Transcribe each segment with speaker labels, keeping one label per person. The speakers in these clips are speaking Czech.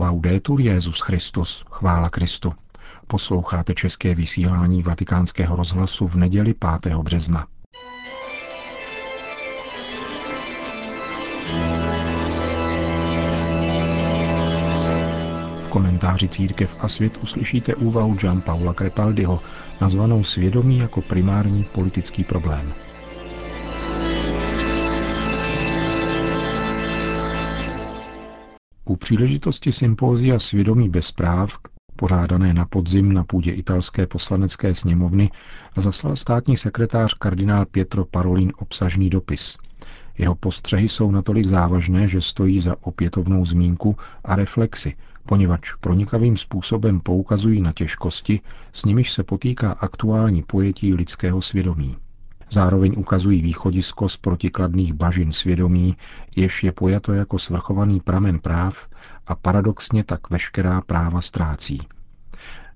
Speaker 1: Laudetur Jezus Christus, chvála Kristu. Posloucháte české vysílání Vatikánského rozhlasu v neděli 5. března. V komentáři Církev a svět uslyšíte úvahu Jean Paula Crepaldiho, nazvanou Svědomí jako primární politický problém. U příležitosti sympózia Svědomí bez práv, pořádané na podzim na půdě italské poslanecké sněmovny, zaslal státní sekretář kardinál Pietro Parolin obsažný dopis. Jeho postřehy jsou natolik závažné, že stojí za opětovnou zmínku a reflexi, poněvadž pronikavým způsobem poukazují na těžkosti, s nimiž se potýká aktuální pojetí lidského svědomí. Zároveň ukazují východisko z protikladných bažin svědomí, jež je pojato jako svrchovaný pramen práv a paradoxně tak veškerá práva ztrácí.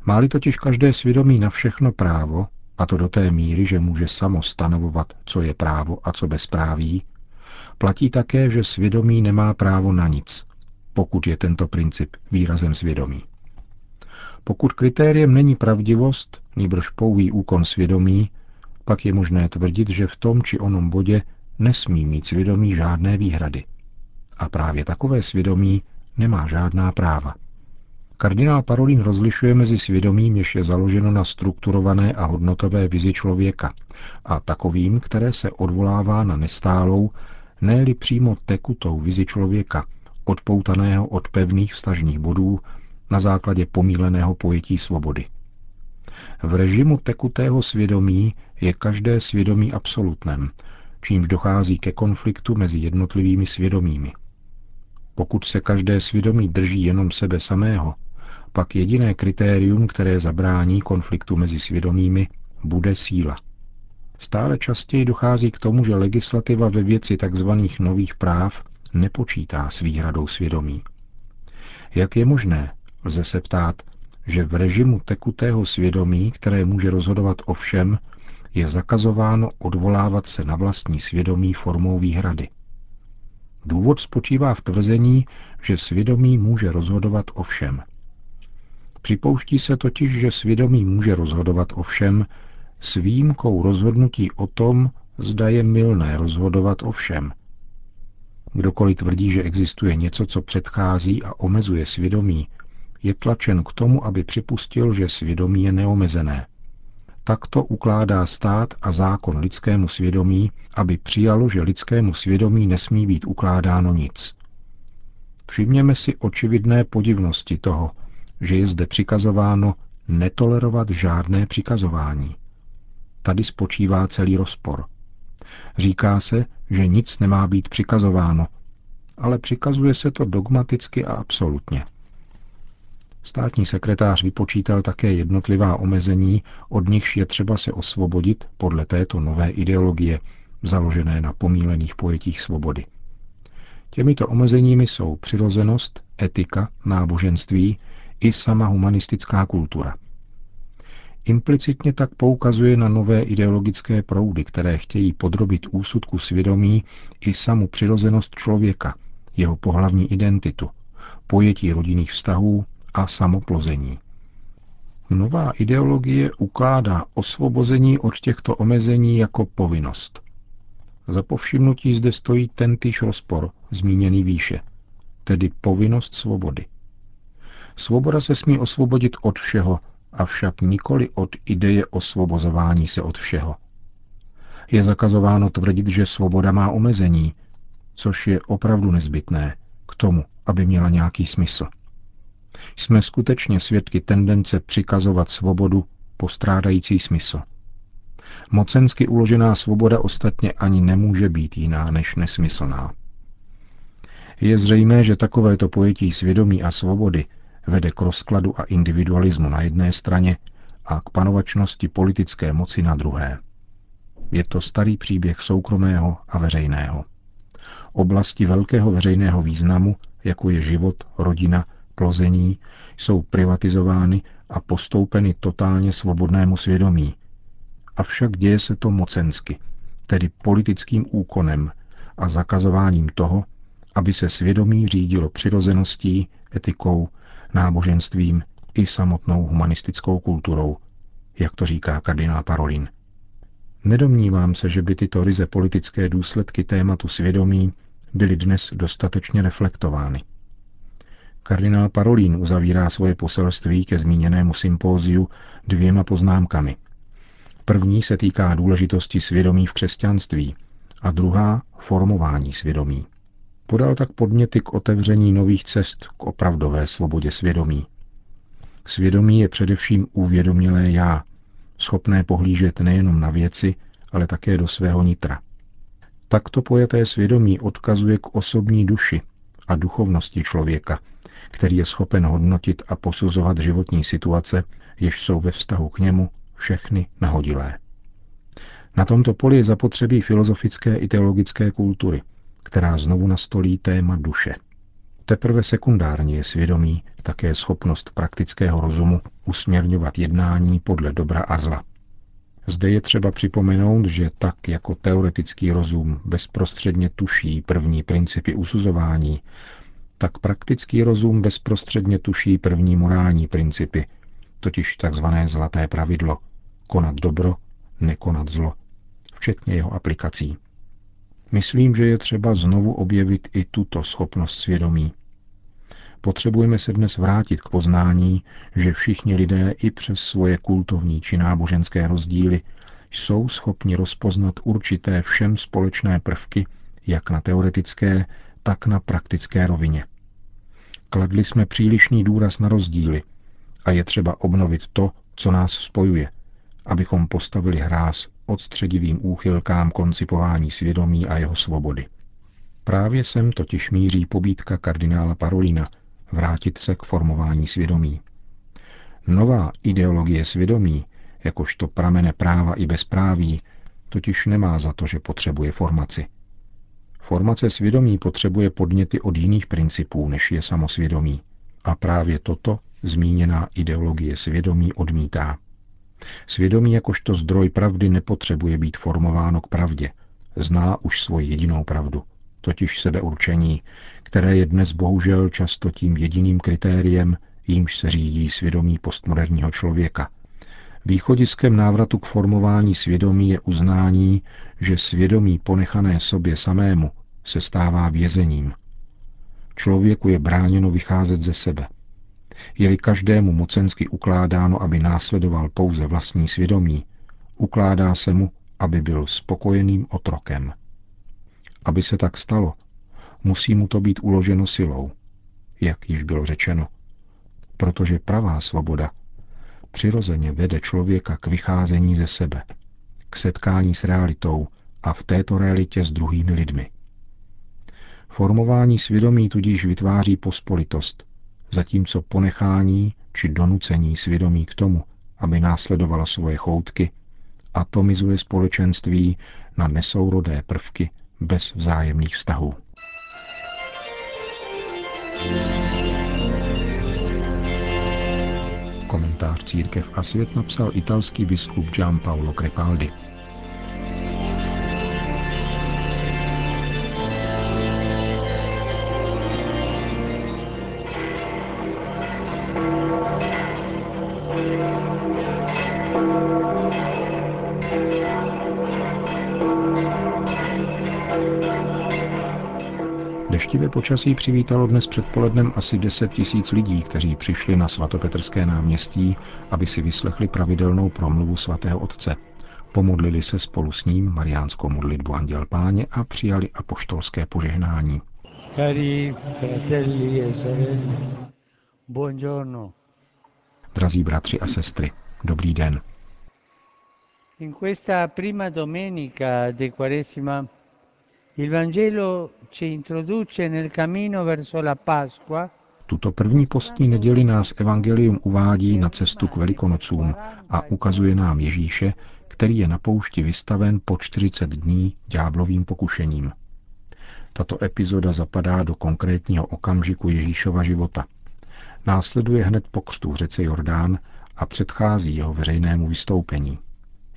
Speaker 1: Máli totiž každé svědomí na všechno právo, a to do té míry, že může samo stanovovat, co je právo a co bezpráví, platí také, že svědomí nemá právo na nic, pokud je tento princip výrazem svědomí. Pokud kritériem není pravdivost, nýbrž pouhý úkon svědomí, pak je možné tvrdit, že v tom či onom bodě nesmí mít svědomí žádné výhrady. A právě takové svědomí nemá žádná práva. Kardinál Parolin rozlišuje mezi svědomím, jež je založeno na strukturované a hodnotové vizi člověka, a takovým, které se odvolává na nestálou, ne přímo tekutou vizi člověka, odpoutaného od pevných vztažných bodů na základě pomíleného pojetí svobody. V režimu tekutého svědomí je každé svědomí absolutnem, čímž dochází ke konfliktu mezi jednotlivými svědomími. Pokud se každé svědomí drží jenom sebe samého, pak jediné kritérium, které zabrání konfliktu mezi svědomími, bude síla. Stále častěji dochází k tomu, že legislativa ve věci tzv. nových práv nepočítá s výhradou svědomí. Jak je možné, lze se ptát, že v režimu tekutého svědomí, které může rozhodovat o všem, je zakazováno odvolávat se na vlastní svědomí formou výhrady. Důvod spočívá v tvrzení, že svědomí může rozhodovat o všem. Připouští se totiž, že svědomí může rozhodovat o všem s výjimkou rozhodnutí o tom, zda je milné rozhodovat o všem. Kdokoliv tvrdí, že existuje něco, co předchází a omezuje svědomí, je tlačen k tomu, aby připustil, že svědomí je neomezené. Takto ukládá stát a zákon lidskému svědomí, aby přijalo, že lidskému svědomí nesmí být ukládáno nic. Všimněme si očividné podivnosti toho, že je zde přikazováno netolerovat žádné přikazování. Tady spočívá celý rozpor. Říká se, že nic nemá být přikazováno, ale přikazuje se to dogmaticky a absolutně. Státní sekretář vypočítal také jednotlivá omezení, od nichž je třeba se osvobodit podle této nové ideologie, založené na pomílených pojetích svobody. Těmito omezeními jsou přirozenost, etika, náboženství i sama humanistická kultura. Implicitně tak poukazuje na nové ideologické proudy, které chtějí podrobit úsudku svědomí i samu přirozenost člověka, jeho pohlavní identitu, pojetí rodinných vztahů, a samoplození. Nová ideologie ukládá osvobození od těchto omezení jako povinnost. Za povšimnutí zde stojí tentýž rozpor, zmíněný výše, tedy povinnost svobody. Svoboda se smí osvobodit od všeho, avšak nikoli od ideje osvobozování se od všeho. Je zakazováno tvrdit, že svoboda má omezení, což je opravdu nezbytné k tomu, aby měla nějaký smysl. Jsme skutečně svědky tendence přikazovat svobodu postrádající smysl. Mocensky uložená svoboda ostatně ani nemůže být jiná než nesmyslná. Je zřejmé, že takovéto pojetí svědomí a svobody vede k rozkladu a individualismu na jedné straně a k panovačnosti politické moci na druhé. Je to starý příběh soukromého a veřejného. Oblasti velkého veřejného významu, jako je život, rodina, plození jsou privatizovány a postoupeny totálně svobodnému svědomí. Avšak děje se to mocensky, tedy politickým úkonem a zakazováním toho, aby se svědomí řídilo přirozeností, etikou, náboženstvím i samotnou humanistickou kulturou, jak to říká kardinál Parolin. Nedomnívám se, že by tyto ryze politické důsledky tématu svědomí byly dnes dostatečně reflektovány. Kardinál Parolín uzavírá svoje poselství ke zmíněnému sympóziu dvěma poznámkami. První se týká důležitosti svědomí v křesťanství a druhá formování svědomí. Podal tak podněty k otevření nových cest k opravdové svobodě svědomí. Svědomí je především uvědomělé já, schopné pohlížet nejenom na věci, ale také do svého nitra. Takto pojeté svědomí odkazuje k osobní duši a duchovnosti člověka, který je schopen hodnotit a posuzovat životní situace, jež jsou ve vztahu k němu všechny nahodilé. Na tomto poli je zapotřebí filozofické i teologické kultury, která znovu nastolí téma duše. Teprve sekundárně je svědomí také schopnost praktického rozumu usměrňovat jednání podle dobra a zla. Zde je třeba připomenout, že tak jako teoretický rozum bezprostředně tuší první principy usuzování, tak praktický rozum bezprostředně tuší první morální principy, totiž takzvané zlaté pravidlo konat dobro, nekonat zlo, včetně jeho aplikací. Myslím, že je třeba znovu objevit i tuto schopnost svědomí. Potřebujeme se dnes vrátit k poznání, že všichni lidé i přes svoje kultovní či náboženské rozdíly jsou schopni rozpoznat určité všem společné prvky, jak na teoretické, tak na praktické rovině. Kladli jsme přílišný důraz na rozdíly a je třeba obnovit to, co nás spojuje, abychom postavili hráz odstředivým úchylkám koncipování svědomí a jeho svobody. Právě sem totiž míří pobídka kardinála Parolina vrátit se k formování svědomí. Nová ideologie svědomí, jakožto pramene práva i bezpráví, totiž nemá za to, že potřebuje formaci. Formace svědomí potřebuje podněty od jiných principů, než je samosvědomí. A právě toto zmíněná ideologie svědomí odmítá. Svědomí jakožto zdroj pravdy nepotřebuje být formováno k pravdě. Zná už svoji jedinou pravdu, totiž sebeurčení, které je dnes bohužel často tím jediným kritériem, jímž se řídí svědomí postmoderního člověka. Východiskem návratu k formování svědomí je uznání, že svědomí ponechané sobě samému se stává vězením. Člověku je bráněno vycházet ze sebe – je-li každému mocensky ukládáno, aby následoval pouze vlastní svědomí, ukládá se mu, aby byl spokojeným otrokem. Aby se tak stalo, musí mu to být uloženo silou, jak již bylo řečeno, protože pravá svoboda přirozeně vede člověka k vycházení ze sebe, k setkání s realitou a v této realitě s druhými lidmi. Formování svědomí tudíž vytváří pospolitost, zatímco ponechání či donucení svědomí k tomu, aby následovalo svoje choutky, atomizuje společenství na nesourodé prvky bez vzájemných vztahů. Komentář Církev a svět napsal italský biskup Paolo Crepaldi. Deštivé počasí přivítalo dnes předpolednem asi 10 tisíc lidí, kteří přišli na svatopetrské náměstí, aby si vyslechli pravidelnou promluvu svatého otce. Pomodlili se spolu s ním mariánskou modlitbu Anděl Páně a přijali apoštolské požehnání. Cari fratelli e sorelle, buongiorno. Drazí bratři a sestry, dobrý den.
Speaker 2: In questa prima domenica di Quaresima Il Vangelo ci introduce nel verso la Pasqua
Speaker 1: tuto první postní neděli nás Evangelium uvádí na cestu k Velikonocům a ukazuje nám Ježíše, který je na poušti vystaven po 40 dní ďáblovým pokušením. Tato epizoda zapadá do konkrétního okamžiku Ježíšova života. Následuje hned po křtu v řece Jordán a předchází jeho veřejnému vystoupení.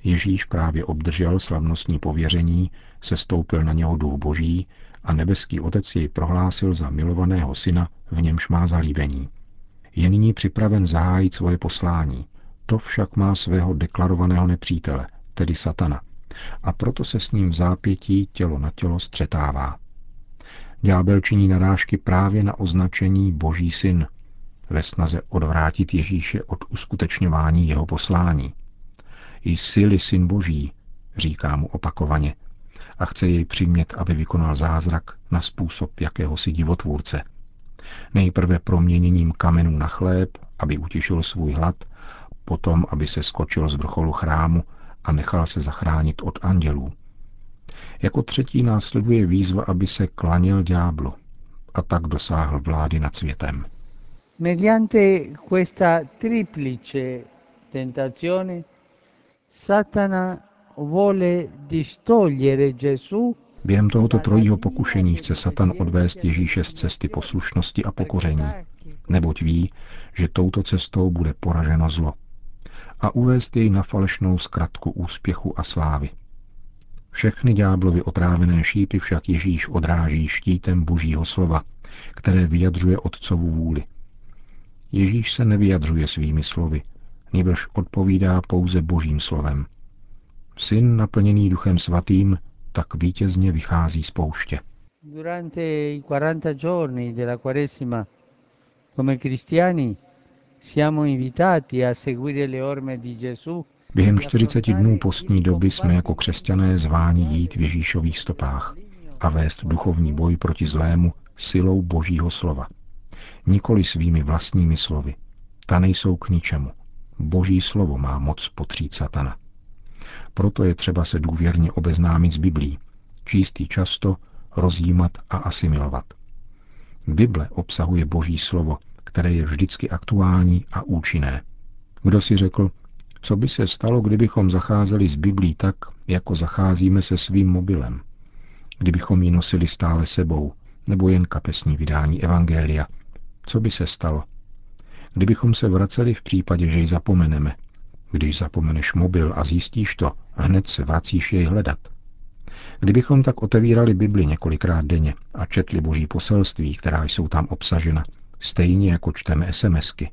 Speaker 1: Ježíš právě obdržel slavnostní pověření, se stoupil na něho duch boží a nebeský otec jej prohlásil za milovaného syna, v němž má zalíbení. Je nyní připraven zahájit svoje poslání. To však má svého deklarovaného nepřítele, tedy satana, a proto se s ním v zápětí tělo na tělo střetává. Ďábel činí narážky právě na označení Boží syn, ve snaze odvrátit Ježíše od uskutečňování jeho poslání. Jsi syn Boží, říká mu opakovaně, a chce jej přimět, aby vykonal zázrak na způsob jakéhosi divotvůrce. Nejprve proměněním kamenů na chléb, aby utišil svůj hlad, potom, aby se skočil z vrcholu chrámu a nechal se zachránit od andělů. Jako třetí následuje výzva, aby se klaněl ďáblu a tak dosáhl vlády nad světem.
Speaker 2: Mediante questa triplice tentazione, Satana
Speaker 1: Během tohoto trojího pokušení chce Satan odvést Ježíše z cesty poslušnosti a pokoření, neboť ví, že touto cestou bude poraženo zlo a uvést jej na falešnou zkratku úspěchu a slávy. Všechny ďáblovi otrávené šípy však Ježíš odráží štítem božího slova, které vyjadřuje otcovu vůli. Ježíš se nevyjadřuje svými slovy, nebož odpovídá pouze božím slovem. Syn naplněný duchem svatým tak vítězně vychází z pouště.
Speaker 2: Durante i 40 giorni della Quaresima, come cristiani, siamo invitati a seguire le orme di Gesù
Speaker 1: Během 40 dnů postní doby jsme jako křesťané zváni jít v Ježíšových stopách a vést duchovní boj proti zlému silou Božího slova. Nikoli svými vlastními slovy. Ta nejsou k ničemu. Boží slovo má moc potřít satana. Proto je třeba se důvěrně obeznámit s Biblí, číst ji často, rozjímat a asimilovat. Bible obsahuje Boží slovo, které je vždycky aktuální a účinné. Kdo si řekl, co by se stalo, kdybychom zacházeli s Biblí tak, jako zacházíme se svým mobilem? Kdybychom ji nosili stále sebou, nebo jen kapesní vydání Evangelia? Co by se stalo? Kdybychom se vraceli v případě, že ji zapomeneme. Když zapomeneš mobil a zjistíš to, hned se vracíš jej hledat. Kdybychom tak otevírali Bibli několikrát denně a četli boží poselství, která jsou tam obsažena, stejně jako čteme SMSky,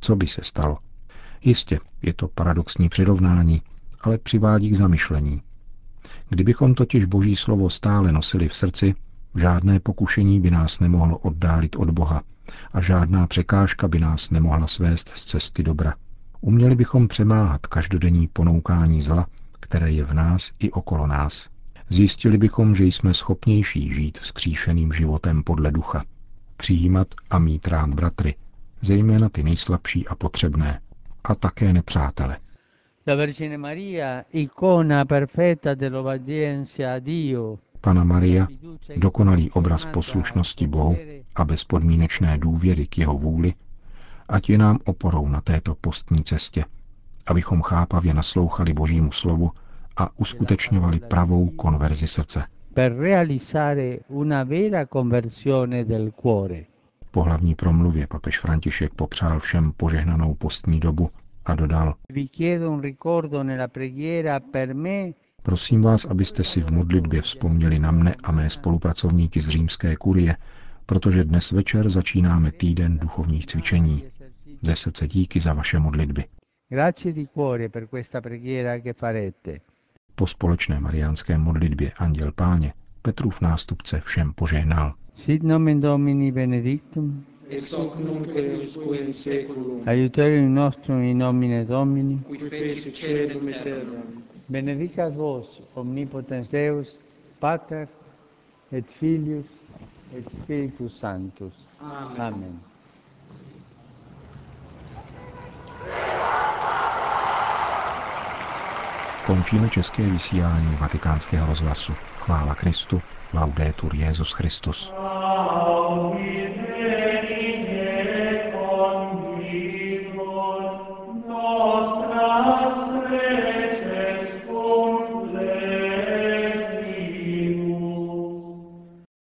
Speaker 1: co by se stalo? Jistě, je to paradoxní přirovnání, ale přivádí k zamyšlení. Kdybychom totiž Boží slovo stále nosili v srdci, žádné pokušení by nás nemohlo oddálit od Boha a žádná překážka by nás nemohla svést z cesty dobra. Uměli bychom přemáhat každodenní ponoukání zla, které je v nás i okolo nás. Zjistili bychom, že jsme schopnější žít vzkříšeným životem podle ducha, přijímat a mít rád bratry, zejména ty nejslabší a potřebné, a také nepřátele. Pana Maria, dokonalý obraz poslušnosti Bohu a bezpodmínečné důvěry k jeho vůli, ať je nám oporou na této postní cestě, abychom chápavě naslouchali Božímu slovu a uskutečňovali pravou konverzi srdce. Po hlavní promluvě papež František popřál všem požehnanou postní dobu a dodal, Prosím vás, abyste si v modlitbě vzpomněli na mne a mé spolupracovníky z římské kurie, protože dnes večer začínáme týden duchovních cvičení. Ze srdce díky za vaše modlitby. Po společné mariánské modlitbě Anděl Páně Petrův nástupce všem požehnal.
Speaker 2: Sit nomen Domini benedictum,
Speaker 3: ex hoc nunc et usque in seculum,
Speaker 2: aiuterium nostrum in nomine Domini,
Speaker 3: qui feci celum et terram.
Speaker 2: benedicat vos omnipotens Deus, Pater et Filius et Spiritus Sanctus.
Speaker 3: Amen.
Speaker 2: Amen.
Speaker 1: Končíme české vysílání vatikánského rozhlasu. Chvála Kristu. Laudetur Jezus Christus.